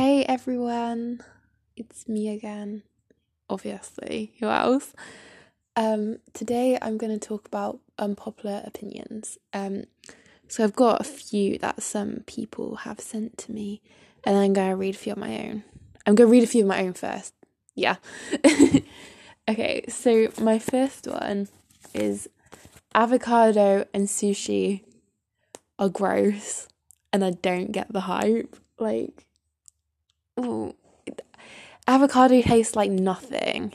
Hey everyone, it's me again. Obviously, who else? Um, today I'm going to talk about unpopular opinions. Um, so I've got a few that some people have sent to me, and I'm going to read a few of my own. I'm going to read a few of my own first. Yeah. okay, so my first one is avocado and sushi are gross, and I don't get the hype. Like, ooh, avocado tastes like nothing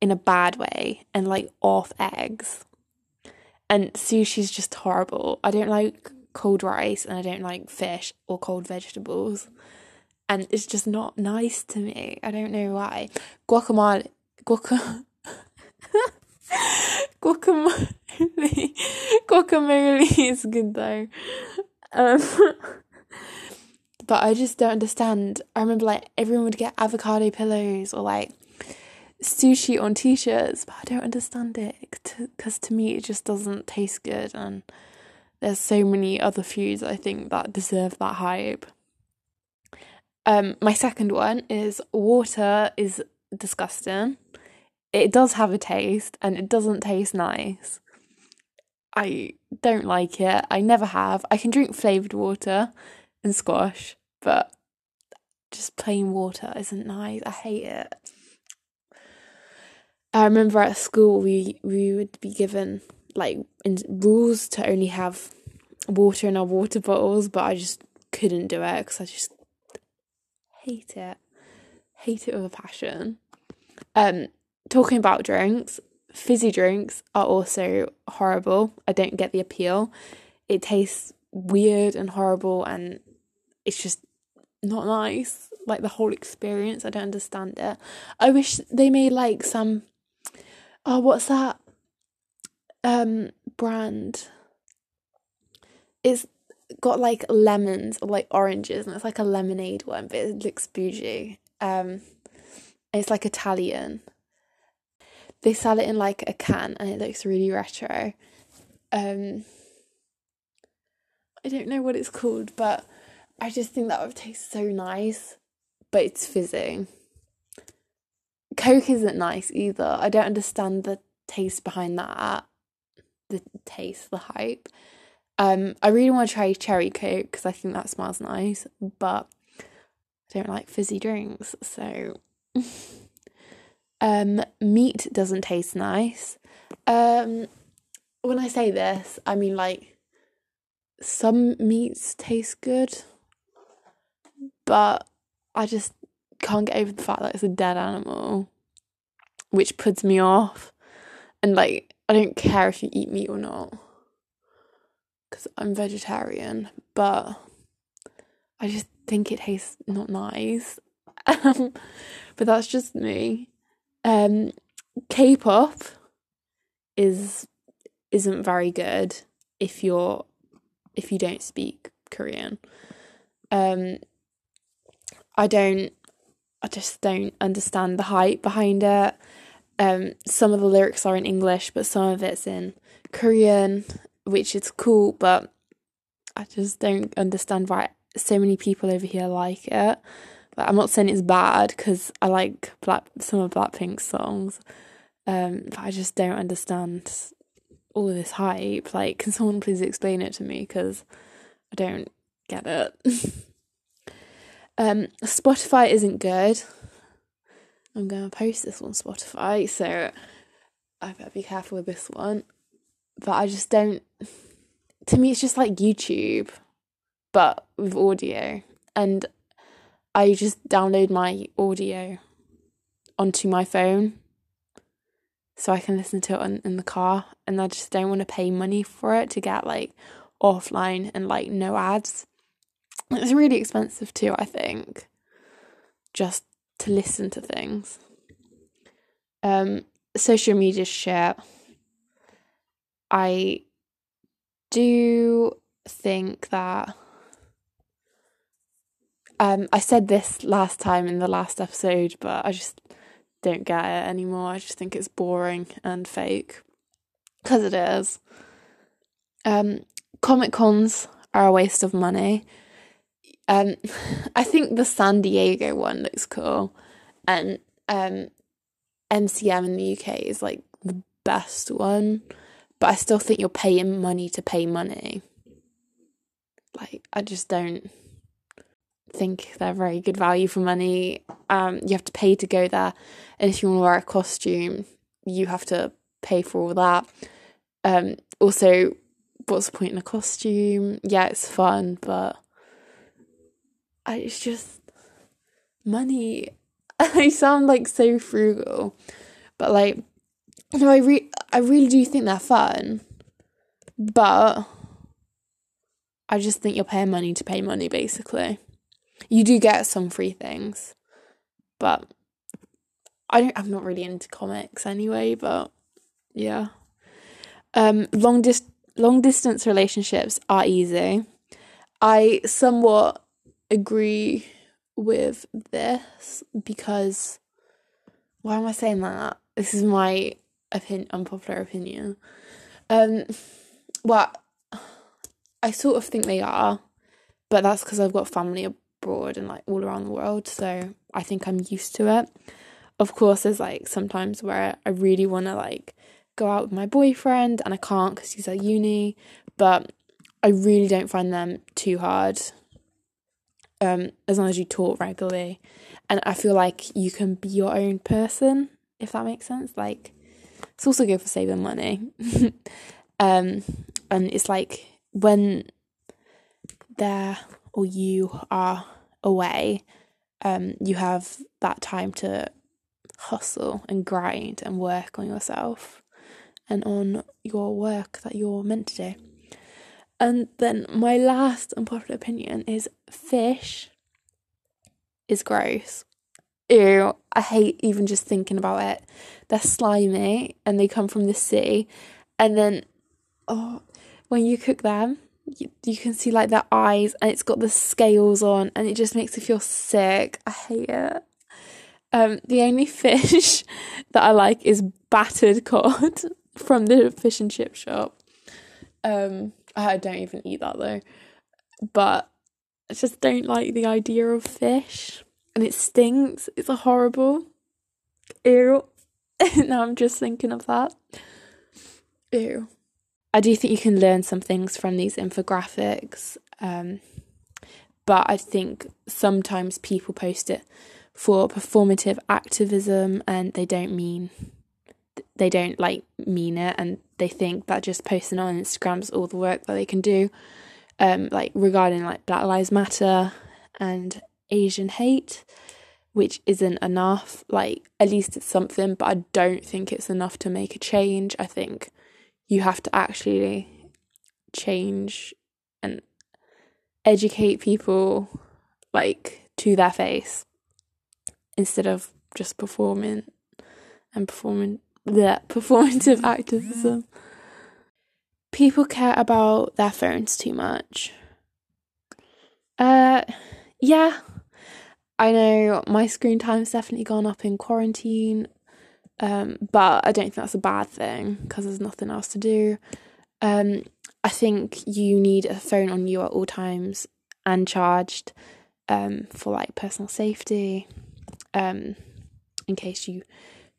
in a bad way and like off eggs. And sushi's just horrible. I don't like cold rice and I don't like fish or cold vegetables. And it's just not nice to me. I don't know why. Guacamole guacamole guacamole guacamole is good though. Um but I just don't understand. I remember like everyone would get avocado pillows or like sushi on t-shirts, but I don't understand it because to me it just doesn't taste good and there's so many other foods I think that deserve that hype. Um my second one is water is disgusting. It does have a taste and it doesn't taste nice. I don't like it. I never have. I can drink flavored water and squash, but just plain water isn't nice. I hate it. I remember at school we we would be given like in, rules to only have water in our water bottles, but I just couldn't do it because I just hate it, hate it with a passion. Um, talking about drinks, fizzy drinks are also horrible. I don't get the appeal. It tastes weird and horrible, and it's just not nice. Like the whole experience, I don't understand it. I wish they made like some oh, what's that um brand? It's got like lemons or like oranges, and it's like a lemonade one, but it looks bougie. Um, it's like Italian. They sell it in like a can, and it looks really retro. Um, I don't know what it's called, but I just think that would taste so nice, but it's fizzing. Coke isn't nice either. I don't understand the taste behind that. The taste, the hype. Um, I really want to try cherry coke because I think that smells nice, but I don't like fizzy drinks. So, um, meat doesn't taste nice. Um, when I say this, I mean like some meats taste good, but I just can't get over the fact that it's a dead animal, which puts me off. And like, I don't care if you eat meat or not, because I'm vegetarian, but I just think it tastes not nice. But that's just me. Um, K-pop is isn't very good if you're if you don't speak Korean. Um, I don't I just don't understand the hype behind it. Um, some of the lyrics are in English, but some of it's in Korean, which is cool, but I just don't understand why so many people over here like it. But I'm not saying it's bad because I like Black some of Blackpink's songs, um, but I just don't understand all this hype. Like, can someone please explain it to me? Because I don't get it. Um, Spotify isn't good. I'm going to post this on Spotify, so I better be careful with this one. But I just don't. To me, it's just like YouTube, but with audio. And I just download my audio onto my phone so I can listen to it on, in the car. And I just don't want to pay money for it to get like offline and like no ads. It's really expensive too, I think, just to listen to things. Um, social media share. I do think that um, I said this last time in the last episode, but I just don't get it anymore. I just think it's boring and fake because it is. Um, Comic cons are a waste of money Um, I think the San Diego one looks cool, and um, MCM in the UK is like the best one, but I still think you're paying money to pay money. Like I just don't think they're very good value for money. Um, you have to pay to go there, and if you want to wear a costume, you have to pay for all that. Um, also, what's the point in a costume? Yeah, it's fun, but I, it's just money. I sound like so frugal, but like, no, I re- I really do think they're fun, but I just think you're paying money to pay money, basically. You do get some free things, but I don't. I'm not really into comics anyway. But yeah, um, long dis long distance relationships are easy. I somewhat agree with this because why am I saying that? This is my opinion, unpopular opinion. Um, well, I sort of think they are, but that's because I've got family abroad and like all around the world, so I think I'm used to it. Of course, there's like sometimes where I really want to like go out with my boyfriend and I can't because he's at uni, but I really don't find them too hard. Um, as long as you talk regularly, and I feel like you can be your own person if that makes sense. Like, it's also good for saving money. um, and it's like when there or you are away, um, you have that time to hustle and grind and work on yourself and on your work that you're meant to do. And then my last unpopular opinion is fish is gross. Ew, I hate even just thinking about it. They're slimy and they come from the sea. And then, oh, when you cook them, you, you can see like their eyes and it's got the scales on and it just makes me feel sick. I hate it. Um, the only fish that I like is battered cod from the fish and chip shop. Um, I don't even eat that though, but I just don't like the idea of fish, and it stinks. It's a horrible. Ew. now I'm just thinking of that. Ew. I do think you can learn some things from these infographics, um, but I think sometimes people post it for performative activism and they don't mean they don't like mean it and they think that just posting on Instagram's all the work that they can do. Um, like regarding like Black Lives Matter and Asian hate, which isn't enough. Like at least it's something, but I don't think it's enough to make a change. I think you have to actually change and educate people like to their face instead of just performing and performing the performative activism. People care about their phones too much. Uh, yeah, I know my screen time's definitely gone up in quarantine, um, but I don't think that's a bad thing because there's nothing else to do. Um, I think you need a phone on you at all times and charged um, for like personal safety, um, in case you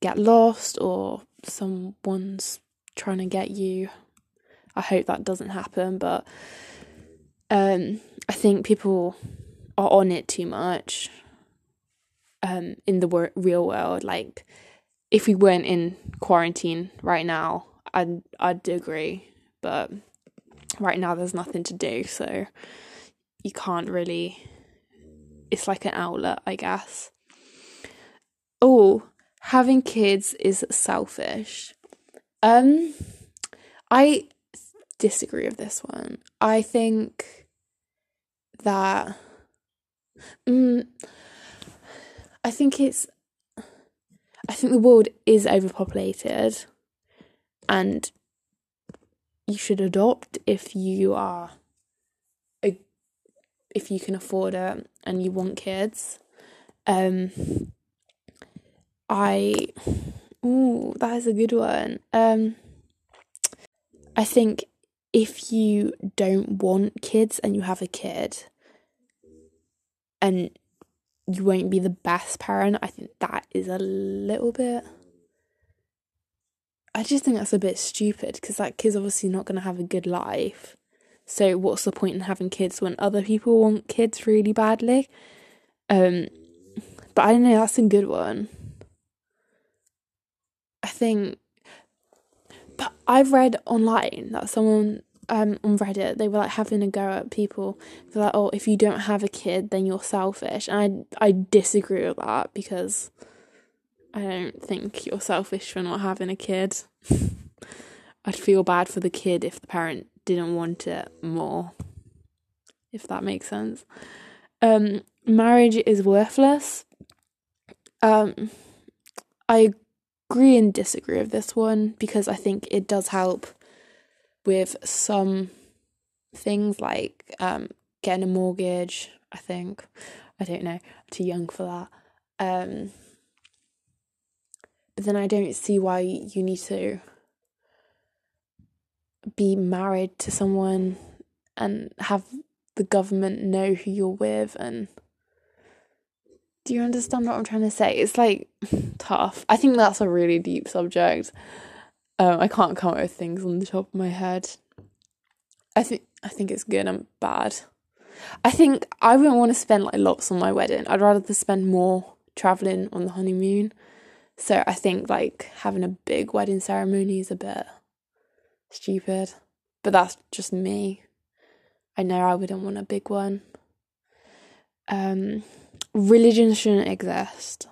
get lost or someone's trying to get you. I hope that doesn't happen, but um, I think people are on it too much um, in the wor- real world. Like, if we weren't in quarantine right now, I'd I'd agree, but right now there's nothing to do, so you can't really. It's like an outlet, I guess. Oh, having kids is selfish. Um, I disagree with this one. I think that. Um, I think it's. I think the world is overpopulated, and you should adopt if you are. If you can afford it and you want kids, um, I ooh, that is a good one. Um I think if you don't want kids and you have a kid, and you won't be the best parent, I think that is a little bit. I just think that's a bit stupid because that kid's obviously not going to have a good life. So what's the point in having kids when other people want kids really badly? Um, but I don't know. That's a good one. I think. But I've read online that someone um, on Reddit, they were like having a go at people. They're like, oh, if you don't have a kid, then you're selfish. And I, I disagree with that because I don't think you're selfish for not having a kid. I'd feel bad for the kid if the parent didn't want it more, if that makes sense. Um, marriage is worthless. Um, I agree and disagree with this one because I think it does help with some things like um, getting a mortgage. I think I don't know. I'm too young for that. Um, but then I don't see why you need to be married to someone and have the government know who you're with and do you understand what I'm trying to say? It's like tough. I think that's a really deep subject. Um, I can't come up with things on the top of my head. I think I think it's good and bad. I think I wouldn't want to spend like lots on my wedding. I'd rather spend more traveling on the honeymoon. So I think like having a big wedding ceremony is a bit stupid. But that's just me. I know I wouldn't want a big one. Um religion shouldn't exist.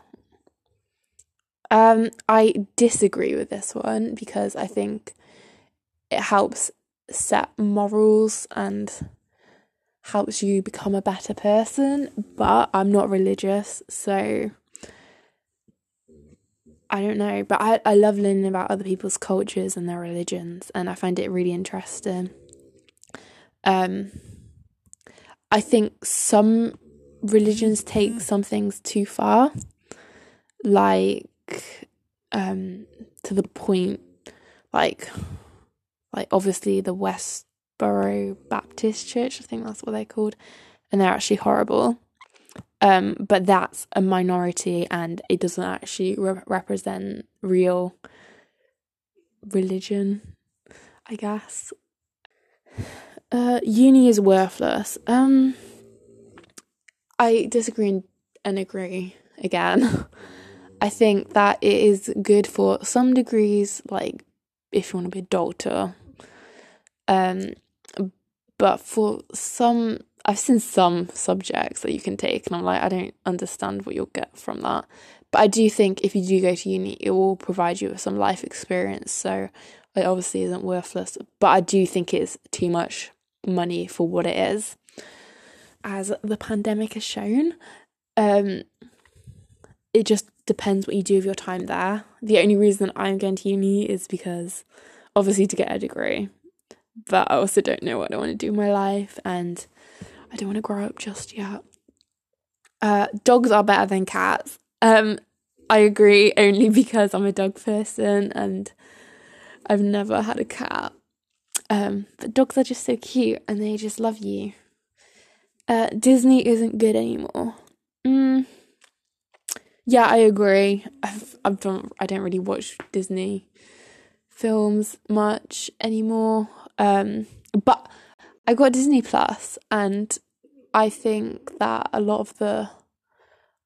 Um, I disagree with this one because I think it helps set morals and helps you become a better person, but I'm not religious, so I don't know. But I, I love learning about other people's cultures and their religions, and I find it really interesting. Um, I think some religions take some things too far, like um, to the point, like like obviously the Westboro Baptist Church, I think that's what they're called, and they're actually horrible. Um, but that's a minority, and it doesn't actually re- represent real religion, I guess. Uh, uni is worthless. Um, I disagree and agree again. I think that it is good for some degrees, like if you want to be a doctor. Um, but for some, I've seen some subjects that you can take, and I'm like, I don't understand what you'll get from that. But I do think if you do go to uni, it will provide you with some life experience. So it obviously isn't worthless, but I do think it's too much money for what it is as the pandemic has shown. Um, it just depends what you do with your time there. The only reason I'm going to uni is because obviously to get a degree, but I also don't know what I want to do in my life and I don't want to grow up just yet. Uh, dogs are better than cats. Um, I agree only because I'm a dog person and I've never had a cat. Um, but dogs are just so cute and they just love you. Uh, Disney isn't good anymore. Mm. Yeah, I agree. I've I've I don't really watch Disney films much anymore. Um, but I got Disney Plus, and I think that a lot of the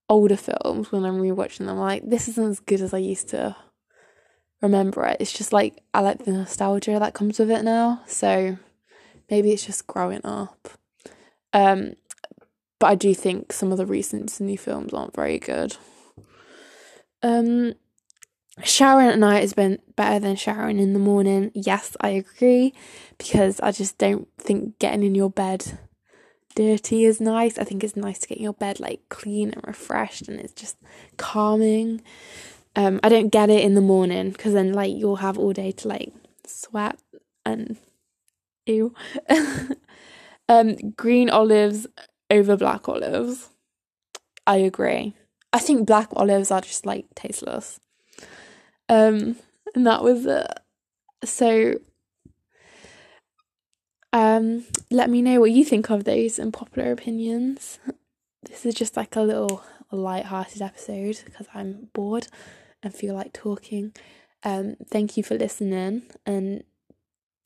older films, when I'm rewatching them, I'm like this isn't as good as I used to remember it. It's just like I like the nostalgia that comes with it now. So maybe it's just growing up. Um, but I do think some of the recent Disney films aren't very good. Um, showering at night has been better than showering in the morning. Yes, I agree, because I just don't think getting in your bed dirty is nice. I think it's nice to get your bed like clean and refreshed, and it's just calming. Um, I don't get it in the morning because then like you'll have all day to like sweat and ew. Um, green olives over black olives. I agree. I think black olives are just like tasteless. Um, and that was it. So, um, let me know what you think of those and popular opinions. this is just like a little light-hearted episode because I'm bored and feel like talking. Um, thank you for listening and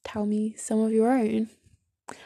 tell me some of your own.